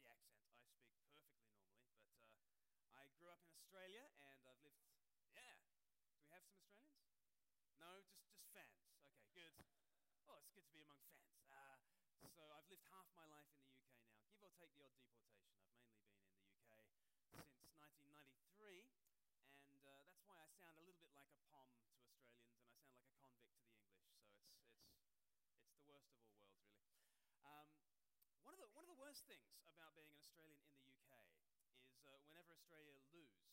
got the accent. I speak perfectly normally, but uh, I grew up in Australia and I've lived. Yeah. Do we have some Australians? No, just just fans. Okay, good. Oh, it's good to be among fans. Uh, so I've lived half my life in the UK now, give or take the odd deportation. I've mainly been in the UK since 1993, and uh, that's why I sound a little bit like a POM to Australians, and I sound like a convict to the English. So it's it's it's the worst of all worlds, really. Um, one of the one of the worst things about being an Australian in the UK is uh, whenever Australia lose at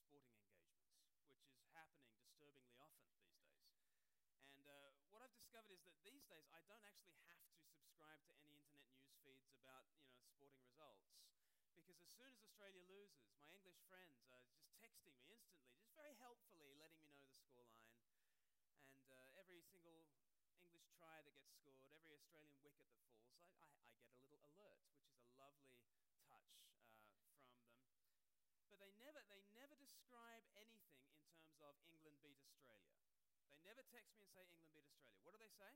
sporting engagements, which is happening disturbingly often these days. And uh, what I've discovered is that these days I don't actually have to subscribe to any internet news feeds about you know sporting results. Because as soon as Australia loses, my English friends are just texting me instantly, just very helpfully letting me know the scoreline. And uh, every single English try that gets scored, every Australian wicket that falls, I, I, I get a little alert, which is a lovely touch uh, from them. But they never, they never describe anything in terms of England beat Australia. They never text me and say England beat Australia. What do they say?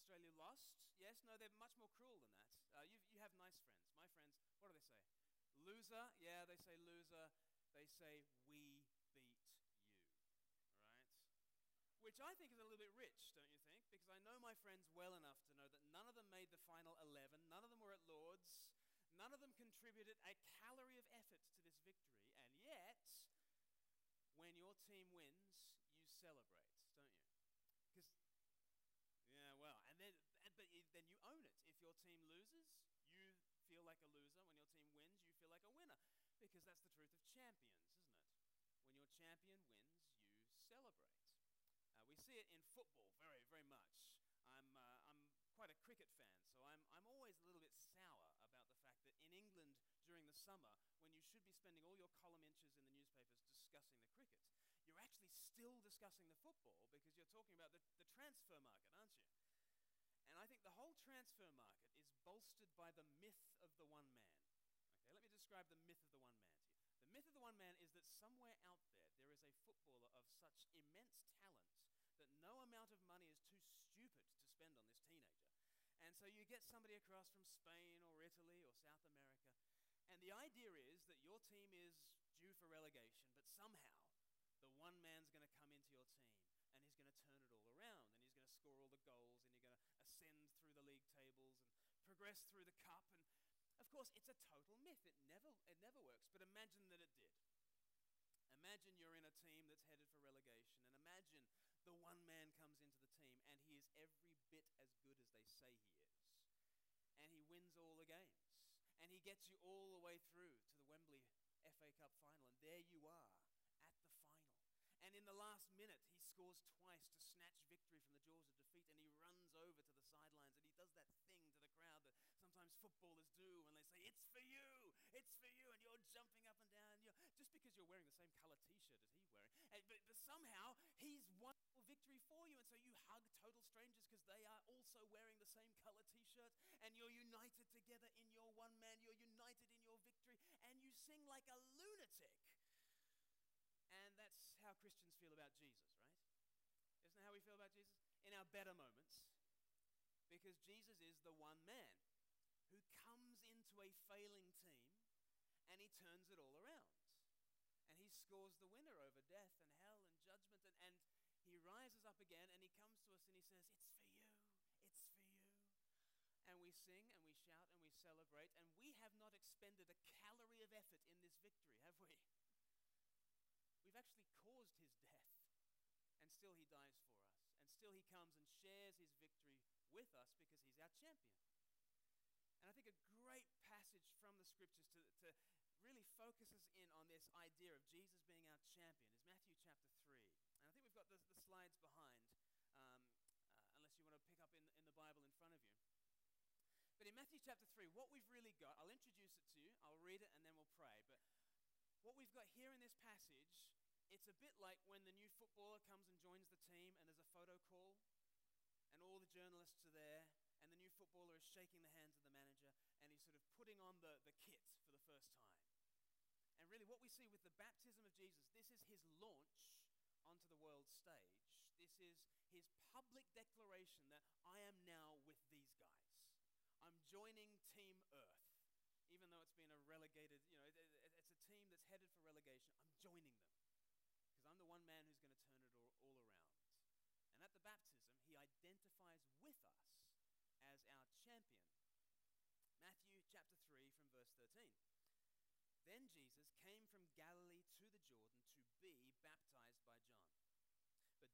Australia lost? Yes, no, they're much more cruel than that. Uh, you have nice friends. My friends, what do they say? Loser? Yeah, they say loser. They say, we beat you. Right? Which I think is a little bit rich, don't you think? Because I know my friends well enough to know that none of them made the final 11, none of them were at Lords, none of them contributed a calorie of effort to this victory, and yet, when your team wins, you celebrate, don't you? Because, yeah, well, and then, and, but then you own it. If your team loses, you feel like a loser. When your team wins, you feel like a winner. Because that's the truth of champions, isn't it? When your champion wins, you celebrate. Uh, we see it in football very, very much. I'm, uh, I'm quite a cricket fan, so I'm, I'm always a little bit sour about the fact that in England during the summer, when you should be spending all your column inches in the newspapers discussing the cricket, you're actually still discussing the football because you're talking about the, the transfer market, aren't you? And I think the whole transfer market is bolstered by the myth of the one man. Okay, let me describe the myth of the one man to you. The myth of the one man is that somewhere out there, there is a footballer of such immense talent no amount of money is too stupid to spend on this teenager. And so you get somebody across from Spain or Italy or South America, and the idea is that your team is due for relegation, but somehow the one man's going to come into your team and he's going to turn it all around and he's going to score all the goals and you're going to ascend through the league tables and progress through the cup and of course, it's a total myth. It never, it never works, but imagine that it did. Imagine you're in a team that's headed for relegation, and imagine the one man comes into the team and he is every bit as good as they say he is. And he wins all the games. And he gets you all the way through to the Wembley FA Cup final. And there you are at the final. And in the last minute, he scores twice to snatch victory from the jaws of defeat. And he runs over to the sidelines and he does that thing to the crowd that sometimes footballers do when they say, It's for you, it's for you. And you're jumping up and down. You're, just because you're wearing the same color t shirt as he's wearing. And, but, but somehow, he's won victory for you. And so you hug total strangers because they are also wearing the same color t shirt. And you're united together in your one man. You're united in your victory. And you sing like a lunatic. And that's how Christians feel about Jesus, right? Isn't that how we feel about Jesus? In our better moments. Because Jesus is the one man who comes into a failing team and he turns it all around. And he scores the winner over death and hell and judgment. And, and he rises up again and he comes to us and he says, It's for you. It's for you. And we sing and we shout and we celebrate. And we have not expended a calorie of effort in this victory, have we? We've actually caused his death. And still he dies for us. And still he comes and shares his victory with us because he's our champion. And I think a great passage from the scriptures to, to really focus us in on this idea of Jesus being our champion is Matthew chapter 3. And I think we've got the, the slides behind, um, uh, unless you want to pick up in, in the Bible in front of you. But in Matthew chapter 3, what we've really got, I'll introduce it to you, I'll read it, and then we'll pray. But what we've got here in this passage, it's a bit like when the new footballer comes and joins the team and there's a photo call and all the journalists are there and the new footballer is shaking the hands of the manager and he's sort of putting on the, the kit for the first time. And really, what we see with the baptism of Jesus, this is his launch onto the world stage. This is his public declaration that I am now with these guys. I'm joining Team Earth. Even though it's been a relegated, you know, it, it, it's a team that's headed for relegation, I'm joining them. Because I'm the one man who's going to turn it all, all around. And at the baptism, he identifies with us as our champion. Matthew chapter 3 from verse 13. Then Jesus came from Galilee to the Jordan to be baptized by John. But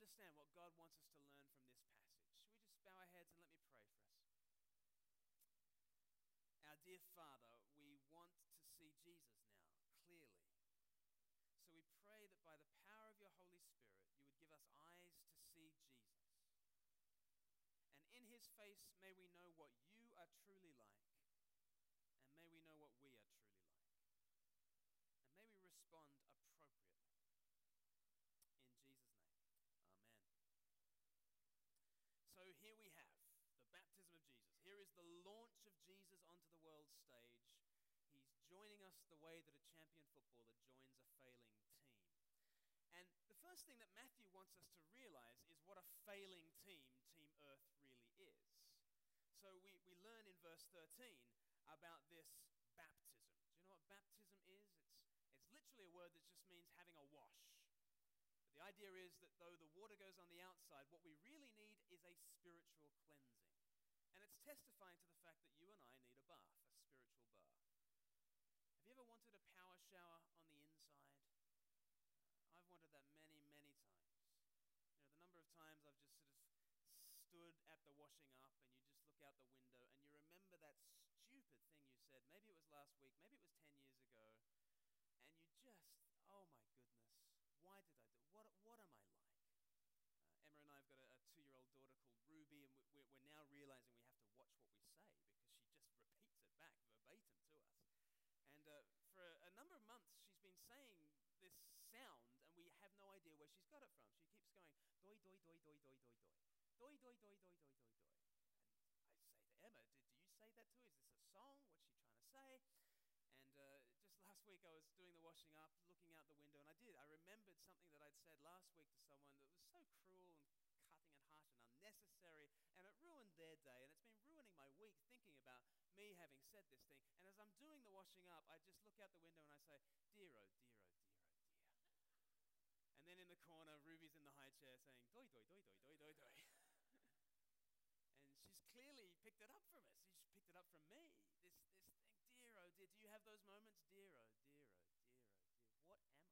understand what God wants us to learn from this passage? Should we just bow our heads and let me pray for us? Our dear Father, we want to see Jesus now clearly. So we pray that by the power of your Holy Spirit, you would give us eyes to see Jesus and in his face, may we know what you are truly like, and may we know what we are truly like. And may we respond appropriately. In Jesus' name, amen. So here we have the baptism of Jesus. Here is the launch of Jesus onto the world stage. He's us the way that a champion footballer joins a failing team. And the first thing that Matthew wants us to realize is what a failing team Team Earth really is. So we, we learn in verse 13 about this baptism. Do you know what baptism is? It's, it's literally a word that just means having a wash. But the idea is that though the water goes on the outside, what we really need is a spiritual cleansing. And it's testifying to the fact that you and I need a spiritual bath. Have you ever wanted a power shower on the inside? I've wanted that many, many times. You know, the number of times I've just sort of stood at the washing up and you just look out the window and you remember that stupid thing you said. Maybe it was last week, maybe it was 10 years ago. And you just, oh my goodness, why did I do What, what am I like? Uh, Emma and I have got a, a two year old daughter called Ruby, and we, we're now realizing we have to watch what we say because she just repeats it back verbatim to us. And uh, for a, a, number of months, she's been saying this sound, and we have no idea where she's got it from. She keeps going, doi, doi, doi, doi, doi, doi, doi. Doi, doi, doi, doi, doi, doi, doi. And I say to Emma, do, do you say that too? Is this a song? What's she trying to say? And uh, just last week, I was doing the washing up, looking out the window, and I did. I remembered something that I'd said last week to someone that was so cruel and cutting and harsh and unnecessary, and it ruined their day, and it's been ruining my week thinking about me having said this thing. And as I'm doing the washing up, I just look out the window and I say, Dear, oh, dear, oh, dear, oh, dear. And then in the corner, Ruby's in the high chair saying, Doi, doi, doi, doi, doi, doi, doi. and she's clearly picked it up from us. She's picked it up from me. This, this thing, dear, oh, dear. Do you have those moments? Dear, oh, dear, oh, dear, oh, dear.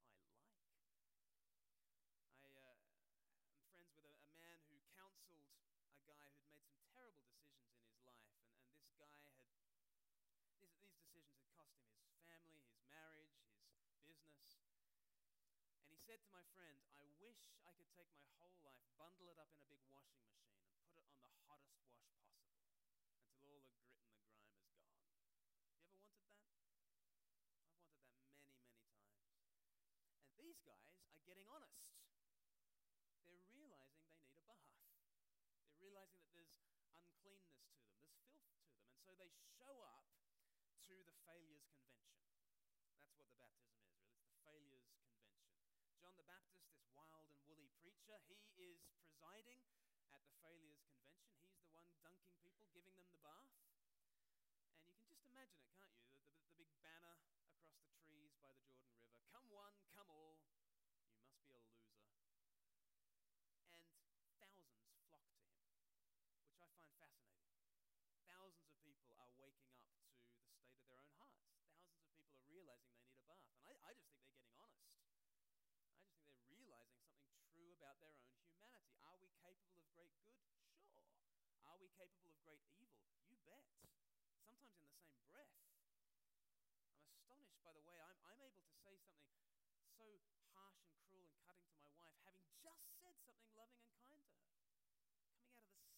What am I like? I, uh, I'm friends with a, a man who counseled a guy who'd made some terrible decisions in his life, and, and this guy had these, these decisions had cost him his family, his marriage, his business. And he said to my friend, I wish I could take my whole life, bundle it up in a big washing machine, and put it on the hottest wash possible until all the grit and the grime is gone. You ever wanted that? I've wanted that many, many times. And these guys are getting honest they're realizing they need a bath. They're realizing that there's uncleanness to them, there's filth to them. And so they show up to the failures convention. That's what the baptism is, really. It's the failures convention. John the Baptist, this wild and preacher, he is presiding at the failures convention. He's the one dunking people, giving them the bath. And you can just imagine it, can't you? The, the, the, big banner across the trees by the Jordan River. Come one, come all. You must be a loser and thousands flock to him, which I find fascinating. Thousands of people are waking up to the state of their own hearts. their own humanity. Are we capable of great good? Sure. Are we capable of great evil? You bet. Sometimes in the same breath. I'm astonished by the way I'm, I'm able to say something so harsh and cruel and cutting to my wife, having just said something loving and kind to her.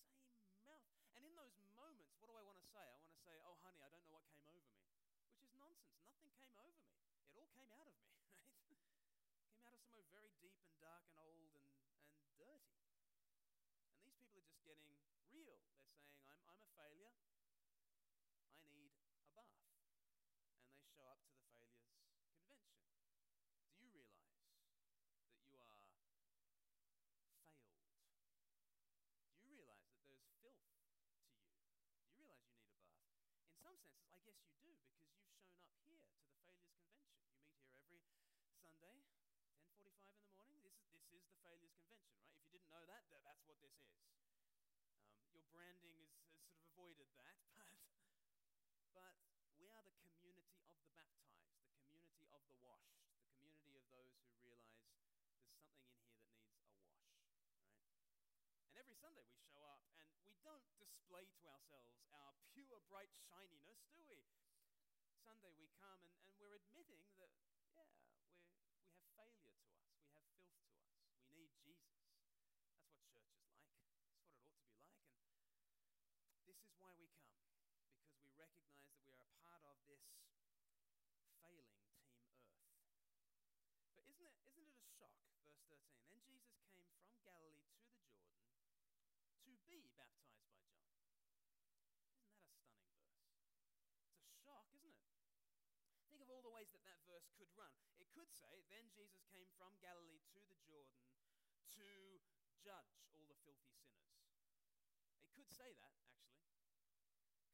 Coming out of the same mouth. And in those moments, what do I want to say? I want to say, oh, honey, I don't know what came over me, which is nonsense. Nothing came over me. It all came out of me, right? came out of somewhere very deep and dark and old and dirty. And these people are just getting real. They're saying, I'm, I'm a failure. I need a bath. And they show up to the failures convention. Do you realize that you are failed? Do you realize that there's filth to you? Do you realize you need a bath? In some senses, I guess you do because you've shown up here to the failures convention. You meet here every Sunday, 10:45 in the morning. This is the failures convention, right? If you didn't know that, th- that's what this is. Um, your branding is, has sort of avoided that, but but we are the community of the baptized, the community of the washed, the community of those who realize there's something in here that needs a wash, right? And every Sunday we show up and we don't display to ourselves our pure, bright shininess, do we? Sunday we come and, and we're admitting that, yeah, we're, we have failure to us. We have filth to us. We need Jesus. That's what church is like. That's what it ought to be like. And this is why we come, because we recognize that we are a part of this failing Team Earth. But isn't it, isn't it a shock? Verse 13. Then Jesus came from Galilee to the Jordan to be baptized by John. Isn't that a stunning verse? It's a shock, isn't it? Think of all the ways that that verse could run. It could say, Then Jesus came from Galilee to the Jordan to judge all the filthy sinners. It could say that.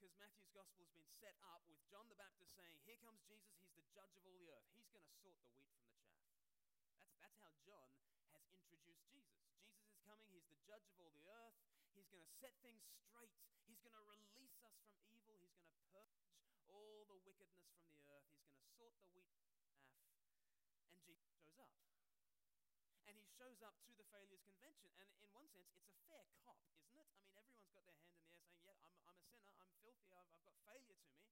Because Matthew's gospel has been set up with John the Baptist saying, Here comes Jesus, he's the judge of all the earth. He's going to sort the wheat from the chaff. That's, that's how John has introduced Jesus. Jesus is coming, he's the judge of all the earth. He's going to set things straight. He's going to release us from evil. He's going to purge all the wickedness from the earth. He's going to sort the wheat chaff. And Jesus shows up. And he shows up to the failures convention. And in one sense, it's a fair cop, isn't it? I mean, everyone's got their hand in the air saying, Yeah, I'm, I'm a sinner. I'm filthy. I've, I've got failure to me.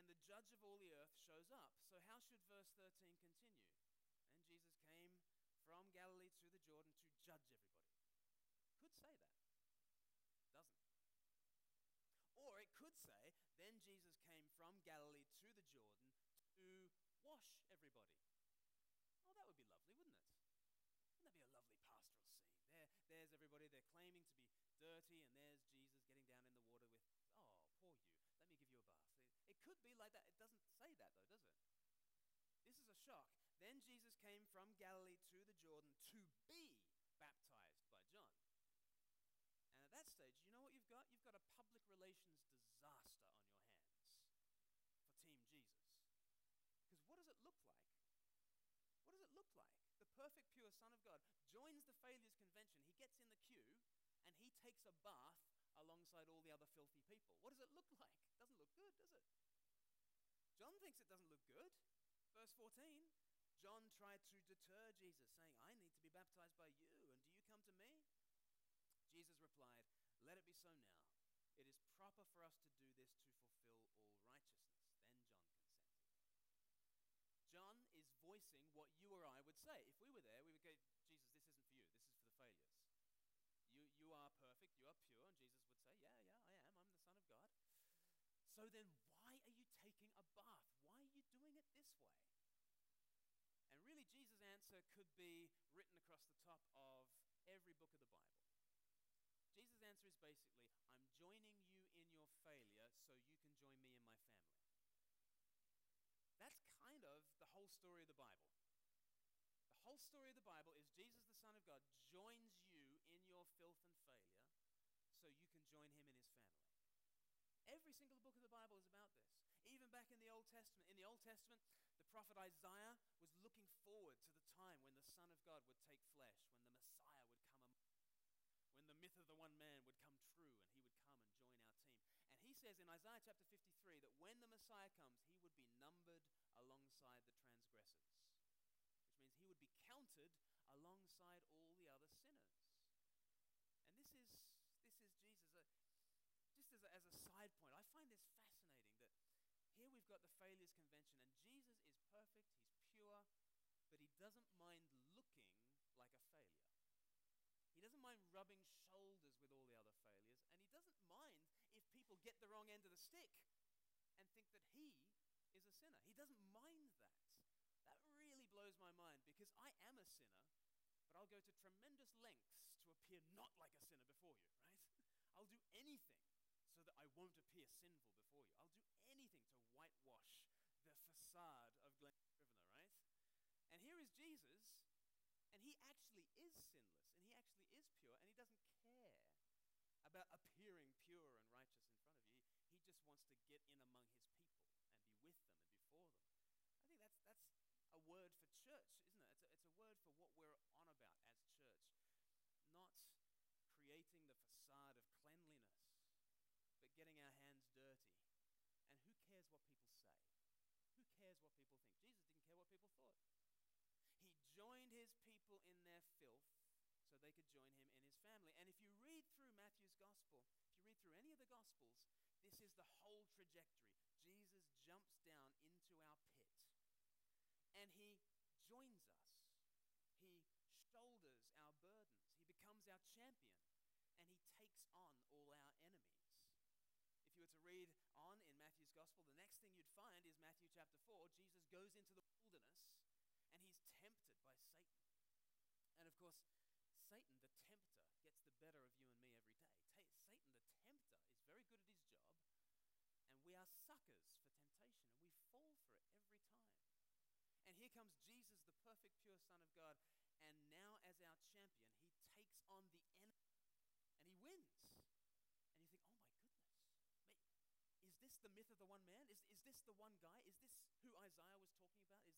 And the judge of all the earth shows up. So, how should verse 13 continue? And Jesus came from Galilee to the Jordan to judge everybody. Could say that. Doesn't. Or it could say, then Jesus came from Galilee to the Jordan to wash everybody. Oh, that would be lovely, wouldn't it? Wouldn't that be a lovely pastoral scene? There, there's everybody, they're claiming to be dirty, and there's Jesus getting down in the water with, oh, poor you, let me give you a bath. It, it could be like that. It doesn't say that, though, does it? This is a shock. Then Jesus came from Galilee to the Jordan to be baptized by John. And at that stage, you know what you've got? You've got a public relations disaster on your hands for Team Jesus. Because what does it look like? What does it look like? The perfect, pure Son of God joins the failures convention. He gets in the queue and he takes a bath alongside all the other filthy people. What does it look like? Doesn't look good, does it? John thinks it doesn't look good. Verse 14 John tried to deter Jesus, saying, I need to be baptized by you, and do you come to me? Jesus replied, Let it be so now. It is proper for us to do this to fulfill all righteousness. Then John consented. John is voicing what you or I would say. If we were there, we would go, Jesus, this isn't for you. This is for the failures. You, you are perfect. You are pure. And Jesus would say, Yeah, yeah, I am. I'm the Son of God. So then, why are you taking a bath? Why are you doing it this way? And really, Jesus' answer could be written across the top of every book of the Bible. Jesus' answer is basically, I'm joining you in your failure so you can join me in my family. That's kind of the whole story of the Bible. The whole story of the Bible is Jesus, the Son of God, joins you in your filth and failure so you can join him in his family. Every single book of the Bible is about this. Even back in the Old Testament. In the Old Testament, the prophet Isaiah was looking forward to the time when the Son of God would take flesh, when the Messiah would come among when the myth of the one man would come true and he would come and join our team. And he says in Isaiah chapter 53 that when the Messiah comes, he would be numbered alongside the transgressors, which means he would be counted alongside all the other sinners. And this is, this is Jesus. Uh, just as a, as a side point, I find this fascinating that here we've got the failures convention, and Jesus is perfect, he's pure, but he doesn't mind looking like a failure. He doesn't mind rubbing shoulders with all the other failures, and he doesn't mind if people get the wrong end of the stick and think that he is a sinner. He doesn't mind that. That really blows my mind because I am a sinner, but I'll go to tremendous lengths to appear not like a sinner before you, right? I'll do anything won't appear sinful before you. I'll do anything to whitewash the facade of Glen Scrivener, right? And here is Jesus, and he actually is sinless, and he actually is pure, and he doesn't care about appearing pure and righteous in front of you. He, just wants to get in among his people and be with them and before them. I think that's, that's a word for church, isn't it? It's a, it's a word for what we're on about as church. Not creating the facade of cleanliness, but getting our hands dirty. And who cares what people say? Who cares people think? Jesus didn't care what people thought. He joined his people in their filth so they could join him in his family. And if you read through Matthew's gospel, if you read through any of the gospels, this is the whole trajectory. Jesus jumps down into our pit and he joins us. He shoulders our burdens. He becomes our champion and he takes on all our enemies. If you were to read Matthew's gospel, the next thing you'd find is Matthew chapter 4. Jesus goes into the wilderness and he's tempted by Satan. And of course, Satan, the tempter, gets the better of you and me every day. Satan, the tempter, is very good at his job, and we are suckers for temptation, and we fall for it every time. And here comes Jesus, the perfect, pure Son of God, and now as our champion, he takes on the enemy, and he wins. And you think, oh my goodness. Is this the myth of the one man? Is, is this the one guy? Is this who Isaiah was talking about?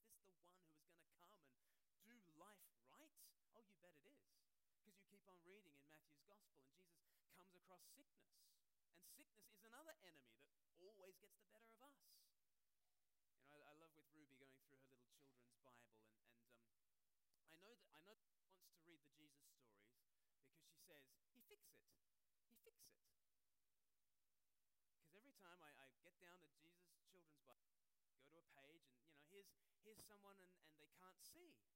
Is this the one who is going to come and do life right? Oh, you bet it is. Because you keep on reading in Matthew's gospel, and Jesus comes across sickness. And sickness is another enemy that always gets the better of us. You know, I, I love with Ruby going through her little children's Bible, and, and um, I know that I know that she wants to read the Jesus stories because she says, He fix it. He fix it. Because every time I, I get down to Jesus' children's Bible, go to a page, and you know, here's here's someone and, and they can't see. And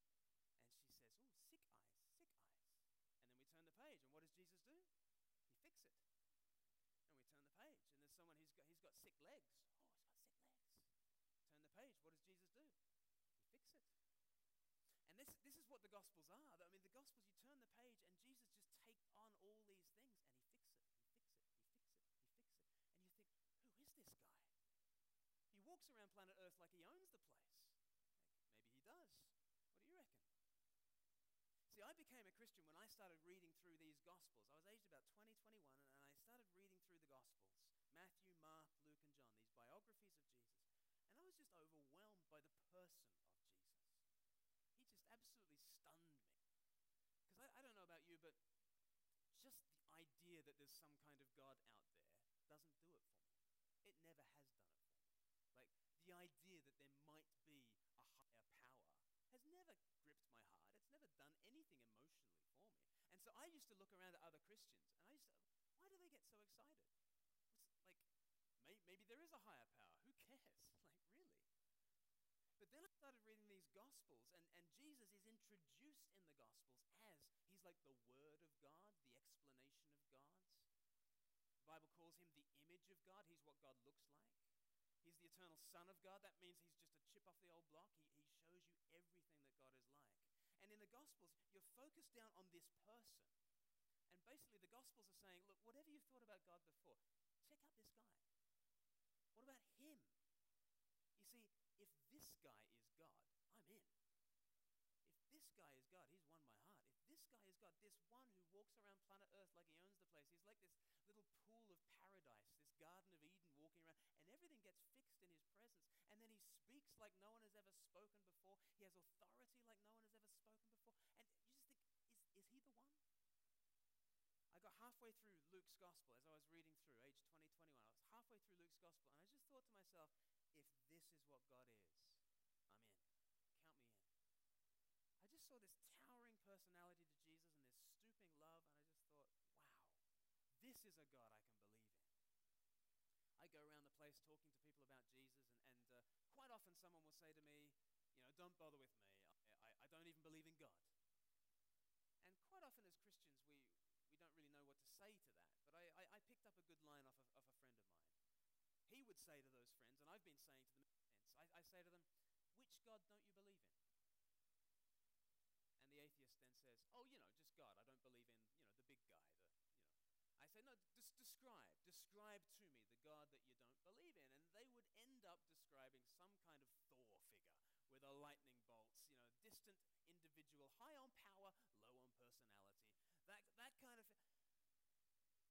she says, Oh, sick eyes, sick eyes. And then we turn the page, and what does Jesus do? He fix it. And we turn the page, and there's someone who's got he's got sick legs. Oh, he's got sick legs. Turn the page. What does Jesus do? He fix it. And this, this is what the Gospels are. I mean, the Gospels, you turn the page and Jesus just take on all these things and he fix it. He fix it. He fix it. He fix it. And you think, who is this guy? He walks around planet Earth like he owns the place. Maybe he does. What do you reckon? See, I became a Christian when I started reading through these Gospels. I was aged about 20, 21, and I started reading through the Gospels Matthew, Mark, Luke, and John, these biographies of Jesus. And I was just overwhelmed by the person of Jesus. He just absolutely stunned me. Because I, I don't know about you, but just the idea that there's some kind of God out there doesn't do it for me. It never has done it for me. Like, the idea that there might be a higher power has never gripped my heart. It's never done anything emotionally for me. And so I used to look around at other Christians and I used to, why do they get so excited? What's, like, may, maybe there is a higher power. Who cares? Like, really? But then I started reading these Gospels, and, and Jesus is introduced in the Gospels as he's like the Word of God, the explanation of God's. The Bible calls him the image of God. He's what God looks like. He's the eternal Son of God. That means he's just a chip off the old block. He, he shows you everything that God is like. Gospels, you're focused down on this person. And basically, the Gospels are saying, look, whatever you've thought about God before, check out this guy. What about him? You see, if this guy is God, I'm in. If this guy is God, he's won my heart. If this guy is God, this one who walks around planet Earth like he owns the place, he's like this little pool of paradise, this Garden of Eden walking around, and everything gets fixed in his presence. And then he speaks like no one has ever spoken before. He has authority like no one has ever spoken before. And you just think, is, is he the one? I got halfway through Luke's gospel as I was reading through, age 20, 21. I was halfway through Luke's gospel, and I just thought to myself, if this is what God is, I'm in. Count me in. I just saw this towering personality to Jesus and this stooping love, and I just thought, wow, this is a God I can believe in. I go around the place talking to people about Jesus, and, and uh, quite often someone will say to me, you know, don't bother with me. I, I, I don't even believe in God. And quite often as Christians, we, we don't really know what to say to that. But I, I, I picked up a good line off of, of a friend of mine. He would say to those friends, and I've been saying to them I, I say to them, which God don't you believe in? And the atheist then says, oh, you know, just God. I don't believe in, you know, the big guy, the, you know. I say, no, just describe. Describe to me the God that you don't believe in. And they would end up describing some kind of Thor figure with a lightning bolts, you know, distant individual, high on power, low on personality. That, that kind of.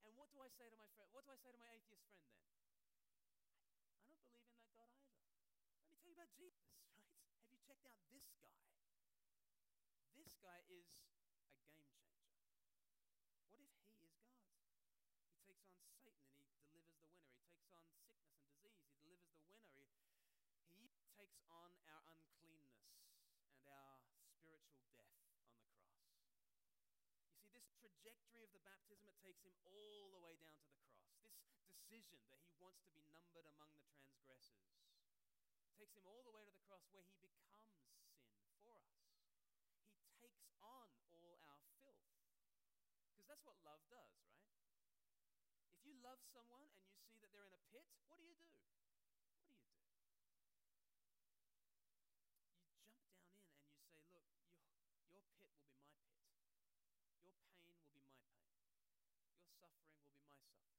And what do I say to my friend? What do I say to my atheist friend then? I, I don't believe in that God either. About Jesus, right? Have you checked out this guy? This guy is a game changer. What if he is God? He takes on Satan and he delivers the winner. He takes on sickness and disease. He delivers the winner. He, he takes on our uncleanness and our spiritual death on the cross. You see, this trajectory of the baptism, it takes him all the way down to the cross. This decision that he wants to be numbered among the transgressors takes him all the way to the cross where he becomes sin for us. He takes on all our filth. Because that's what love does, right? If you love someone and you see that they're in a pit, what do you do? What do you do? You jump down in and you say, Look, your, your pit will be my pit. Your pain will be my pain. Your suffering will be my suffering.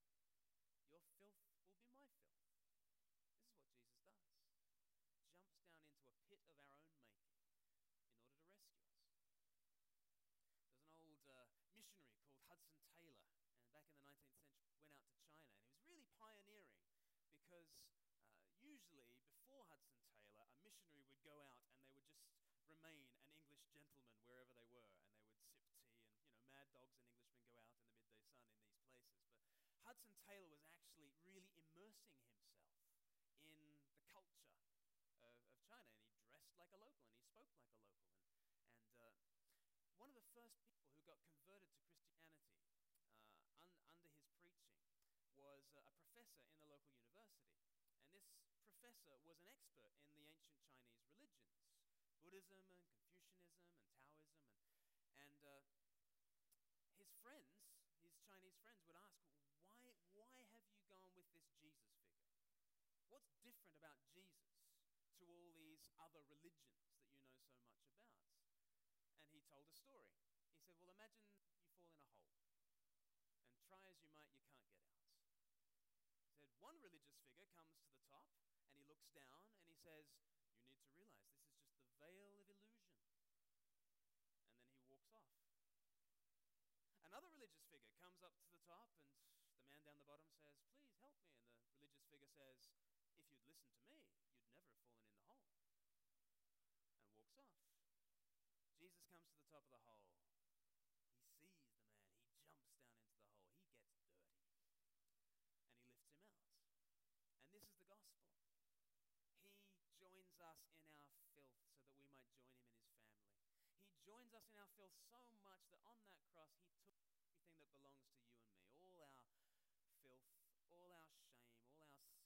Your filth will be my filth. This is what Jesus does. Jumps down into a pit of our own making in order to rescue us. There's an old uh, missionary called Hudson Taylor, and back in the 19th century, went out to China, and he was really pioneering because uh, usually before Hudson Taylor, a missionary would go out and they would just remain an English gentleman wherever they were, and they would sip tea, and you know, mad dogs and Englishmen go out in the midday sun in these places. But Hudson Taylor was actually really immersing himself in the culture of, of China, and he dressed like a local, and he spoke like a local, and and uh, one of the first people who got converted to Christianity uh, un- under his preaching was uh, a professor in the local university. And this professor was an expert in the ancient Chinese religions. Buddhism and Confucianism and Taoism. And, and uh, his friends, his Chinese friends, would ask, why, why have you gone with this Jesus figure? What's different about Jesus to all these other religions that you know so much about? And he told a story. He said, Well, imagine you fall in a hole, and try as you might, you can't get out. He said, One religious figure comes to the top, and he looks down, and he says, you need to realize this is just the veil of illusion. And then he walks off. Another religious figure comes up to the top, and the man down the bottom says, Please help me. And the religious figure says, If you'd listened to me, you'd never have fallen in the hole. And walks off. Jesus comes to the top of the hole. He sees the man. He jumps down into the hole. He gets dirty. And he lifts him out. And this is the gospel. He joins us in our filth so that we might join him in his family. He joins us in our filth so much that on that cross, he took everything that belongs to you and me all our filth, all our shame, all our sin,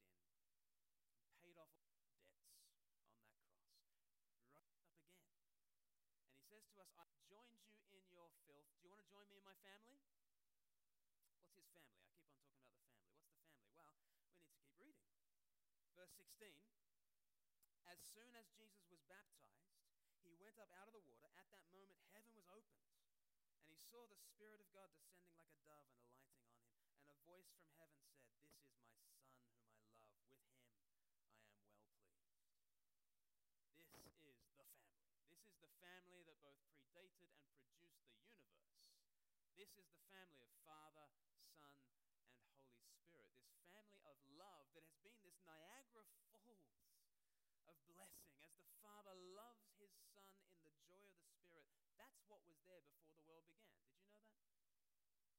paid off all debts on that cross. Rose up again. And he says to us, I joined you in your filth. Do you want to join me in my family? What's his family? I keep on talking about the family. What's the family? Well, we need to keep reading. Verse 16 as soon as Jesus was baptized, he went up out of the water. At that moment, heaven was opened, and he saw the Spirit of God descending like a dove and alighting on him. And a voice from heaven said, This is my Son whom I love. With him I am well pleased. This is the family. This is the family that both predated and produced the universe. This is the family of Father, Son, and Holy Spirit. This family of love that has been this Niagara Falls of blessing as the Father loves his Son in the joy of the Spirit. That's what was there before the world began. Did you know that?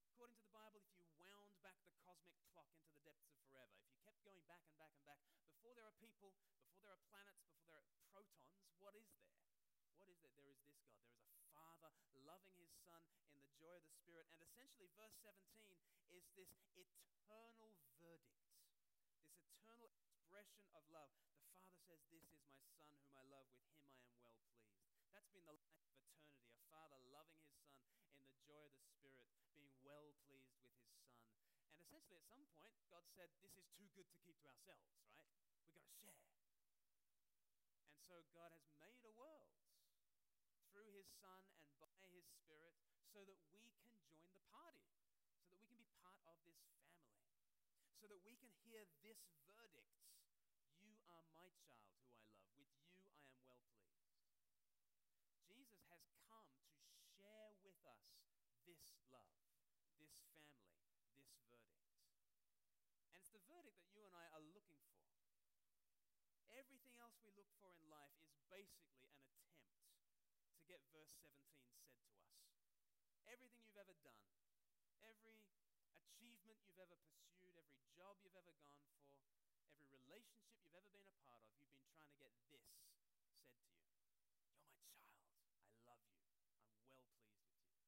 According to the Bible, if you wound back the cosmic clock into the depths of forever, if you kept going back and back and back, before there are people, before there are planets, before there are protons, what is there? What is there? There is this God. There is a Father loving his Son in the joy of the Spirit. And essentially, verse 17 is this eternal verdict, this eternal expression of love. The Father says, This is my Son whom I love. With him I am well pleased. That's been the life of eternity. A Father loving his Son in the joy of the Spirit, being well pleased with his Son. And essentially, at some point, God said, This is too good to keep to ourselves, right? We've got to share. And so God has made a world through his Son and by his Spirit so that we can join the party, so that we can be part of this family, so that we can hear this verdict You are my child who I love. With you I am well pleased. Jesus has come to share with us this love, this family, this verdict. The verdict that you and I are looking for. Everything else we look for in life is basically an attempt to get verse 17 said to us. Everything you've ever done, every achievement you've ever pursued, every job you've ever gone for, every relationship you've ever been a part of, you've been trying to get this said to you You're my child. I love you. I'm well pleased with you.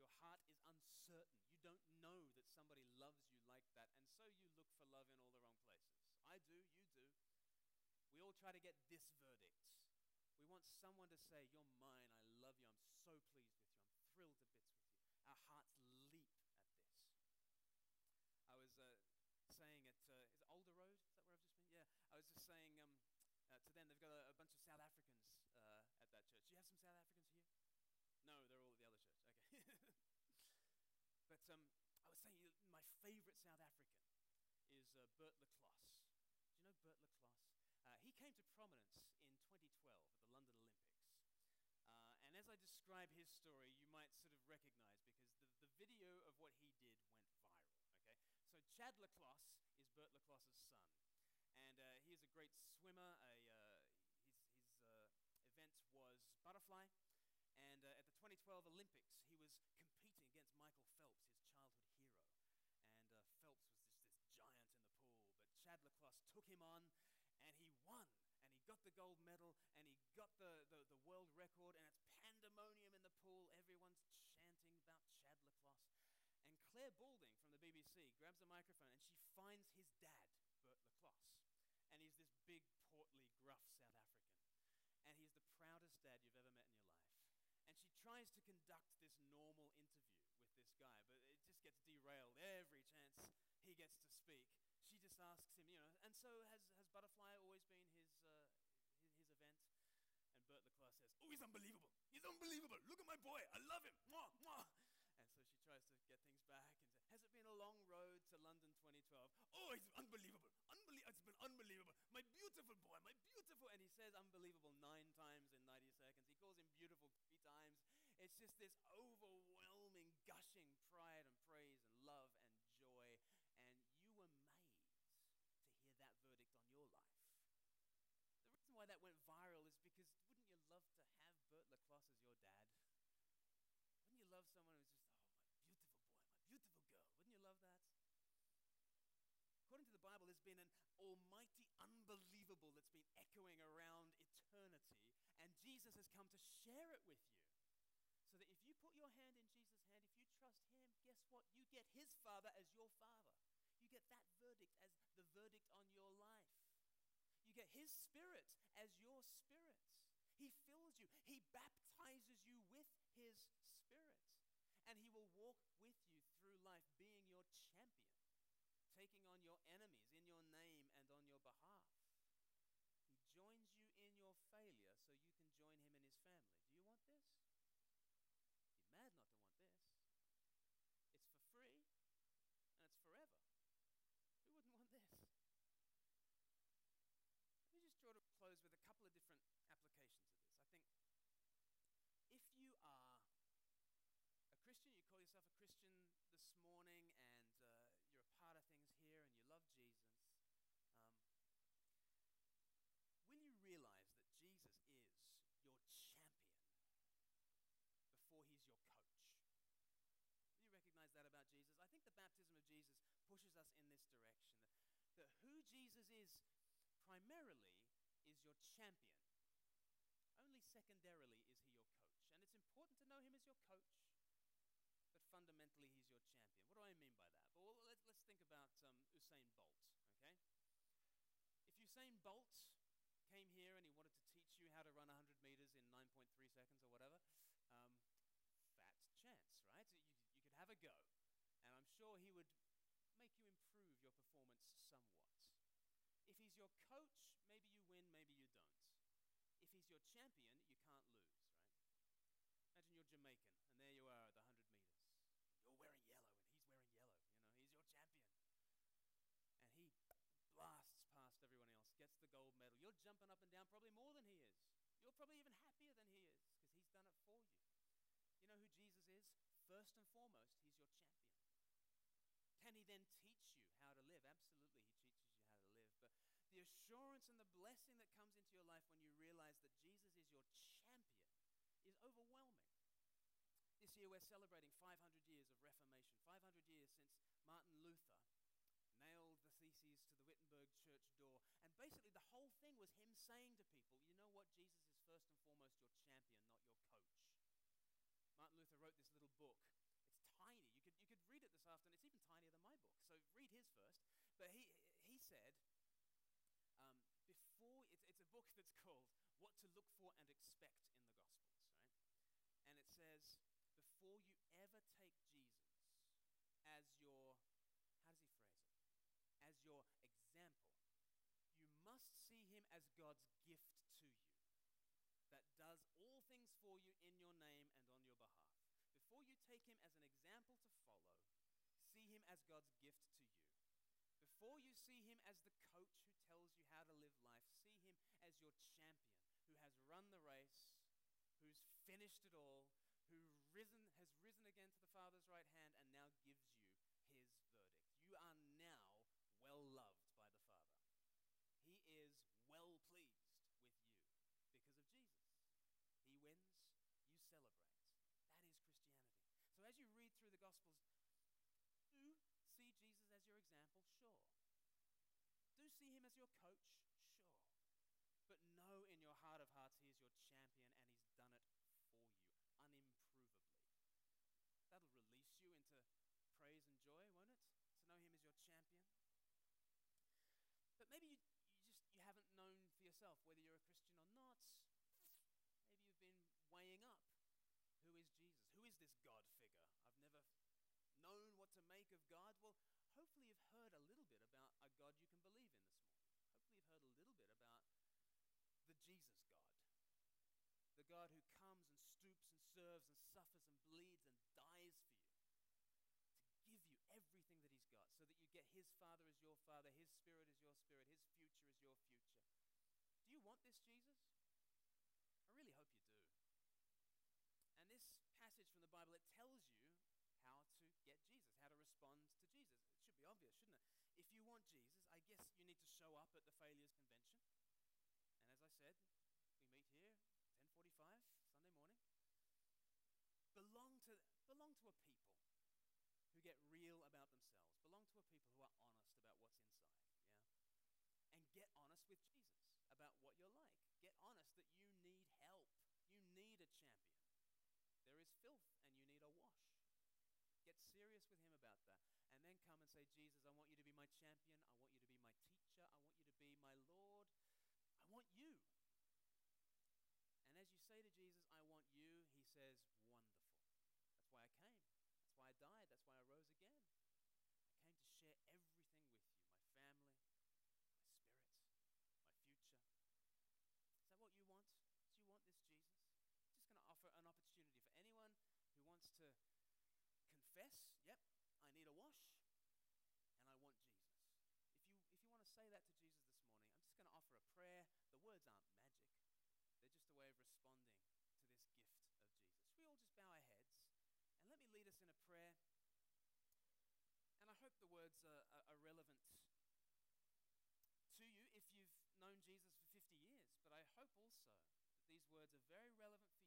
Your heart is uncertain. You don't know that somebody loves you like that, and so you look for love in all the wrong places. I do, you do. We all try to get this verdict we want someone to say, You're mine, I love you, I'm so pleased with you, I'm thrilled to bits with you. Our hearts leap at this. I was uh, saying at, uh, is it Alder Road? Is that where I've just been? Yeah. I was just saying um, uh, to them, they've got a, a bunch of South Africans uh, at that church. Do you have some South Africans here? No, they're all at the other church. Okay. but um, I was saying, my favorite South African is uh, Bert le Clos. Do you know Bert le Clos? Uh, he came to prominence in 2012 at the London Olympics. Uh, and as I describe his story, you might sort of recognize because the, the video of what he did went viral. Okay, so Chad le Clos is Bert le Clos's son, and uh, he is a great swimmer. A, uh, his his uh, event was butterfly, and uh, at the 2012 Olympics, he was competing against Michael Phelps, his childhood hero. And Phelps was just this giant in the pool, but took him on and he won. And he got the gold medal and he got the, the, the, world record and it's pandemonium in the pool. Everyone's chanting about chad laclosse and Clare Balding from the bbc grabs the microphone and she finds his dad bert laclosse and he's this big portly gruff south african. And he's the proudest dad you've ever met in your life. And she tries to conduct this normal interview with this guy but it just gets derailed chance he gets to speak she just asks him, you know, and so has, has Butterfly always been his, uh, his, his, event? And Bert le Clos says, Oh, he's unbelievable. He's unbelievable. Look at my boy. I love him. Mwah, mwah. And so she tries to get things back and says, Has it been a long road to London 2012? Oh, it's unbelievable. Unbelie- it's been unbelievable. My beautiful boy, my beautiful. And he says unbelievable nine times in 90 seconds. He calls him beautiful three times. It's just this overwhelming, gushing pride and praise and love and joy. And you were made hear that verdict on your life. The reason why that went viral is because wouldn't you love to have Bert le Clos as your dad? Wouldn't you love someone who's just, oh, my beautiful boy, my beautiful girl? Wouldn't you love that? According to the Bible, there's been an almighty unbelievable that's been echoing around eternity, and Jesus has come to share it with you. So that if you put your hand in Jesus' hand, if you trust Him, guess what? You get His Father as your Father. You get that verdict as the verdict on your life. His Spirit as your Spirit. He fills you, He baptizes you with His Spirit. And He will walk with you through life, being your champion, taking on your enemies in your name and on your behalf. He joins you in your failure so you can join Him in His family. Do you want this? Be mad not to want this. It's for free and it's forever. Who wouldn't want this? Let me just draw to a close with a couple of different applications of this. I think if you are a Christian, you call yourself a Christian this morning, and uh, you're a part of things here, and you love Jesus, um, will you realize that Jesus is your champion before he's your coach? Do you recognize that about Jesus? I think the baptism of Jesus pushes us in this direction. That, that who Jesus is primarily is your champion. Only secondarily is he your coach. And it's important to know him as your coach, but fundamentally he's your champion. What do I mean by that? Well, let's, let's think about um, Usain Bolt, okay? If Usain Bolt came here and he wanted to teach you how to run 100 meters in 9.3 seconds or whatever, um, fat chance, right? You, you could have a go. And I'm sure he would make you improve your performance somewhat. If he's your coach, maybe you win, maybe you don't. If he's your champion, you can't lose, right? Imagine you're Jamaican, and there you are at the 100 meters. You're wearing yellow, and he's wearing yellow. You know, he's your champion. And he blasts past everyone else, gets the gold medal. You're jumping up and down probably more than he is. You're probably even happier than he is because he's done it for you. You know who Jesus is? First and foremost, he's your champion. Can he then teach you how to live? Absolutely, he teaches you how to live. But the assurance and the blessing that comes into your life when you realize that Jesus is your champion is overwhelming. This year we're celebrating 500 years of Reformation, 500 years since Martin Luther the to the Wittenberg church door. And basically, the whole thing was him saying to people, you know what? Jesus is first and foremost your champion, not your coach. Martin Luther wrote this little book. It's tiny. You could, you could read it this afternoon. It's even tinier than my book. So read his first. But he, he said, um, before, it's, it's a book that's called What to Look For and Expect in the Gospels, right? And it says, before you ever take Jesus as your, how does he phrase it? As your example, you must see him as God's gift to you that does all things for you in your name and on your behalf. Before you take him as an example to follow, see him as God's gift to you. Before you see him as the coach who tells you how to live life, see him as your champion who has run the race, who's finished it all, who risen, has risen again to the Father's right hand and now gives you his verdict. You are now well loved by the Father. He is well pleased with you because of Jesus. He wins, you celebrate. That is Christianity. So as you read through the Gospels, do see Jesus as your example, sure. Do see him as your coach, sure. But know in your heart of hearts he is your champion and he's done it for you unimprovably. That'll release you into praise and joy, won't it? To know Him as your champion. But maybe you, you just you haven't known for yourself whether you're a Christian or not. Maybe you've been weighing up. Who is Jesus? Who is this God figure? I've never known what to make of God. Well, hopefully you've heard a little bit about a God you can believe in this morning. Hopefully you've heard a little bit about the Jesus God the God who comes and stoops and serves and suffers and bleeds and dies for you, to give you everything that He's got, so that you get His Father as your Father, His Spirit as your Spirit, His future as your future. Do you want this, Jesus? I really hope you do. And this passage from the Bible, it tells you how to get Jesus, how to respond to Jesus. It should be obvious, shouldn't it? If you want Jesus, I guess you need to show up at the Failures Convention. And as I said, we meet here 10:45 Sunday morning belong to belong to a people who get real about themselves belong to a people who are honest about what's inside yeah and get honest with Jesus about what you're like get honest that you need help you need a champion there is filth and you need a wash get serious with him about that and then come and say Jesus I want you to be my champion I want you to be my teacher I want you to be my lord I want you and as you say to Jesus, I want you, he says, Wonderful. That's why I came. That's why I died. That's why I rose again. I came to share everything with you my family, my spirit, my future. Is that what you want? Do you want this Jesus? I'm just going to offer an opportunity for anyone who wants to yep, I need a wash and I want Jesus. If you, if you want to say that to Jesus this morning, I'm just going to offer a prayer. The words aren't magic, they're just a way of responding to this gift of Jesus. We all just bow our heads and let me lead us in a prayer? And I hope the words are, are, are relevant to you if you've known Jesus for 50 years. But I hope also that these words are very relevant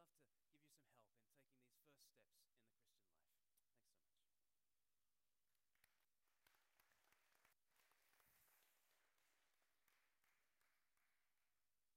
love to give you some help in taking these first steps in the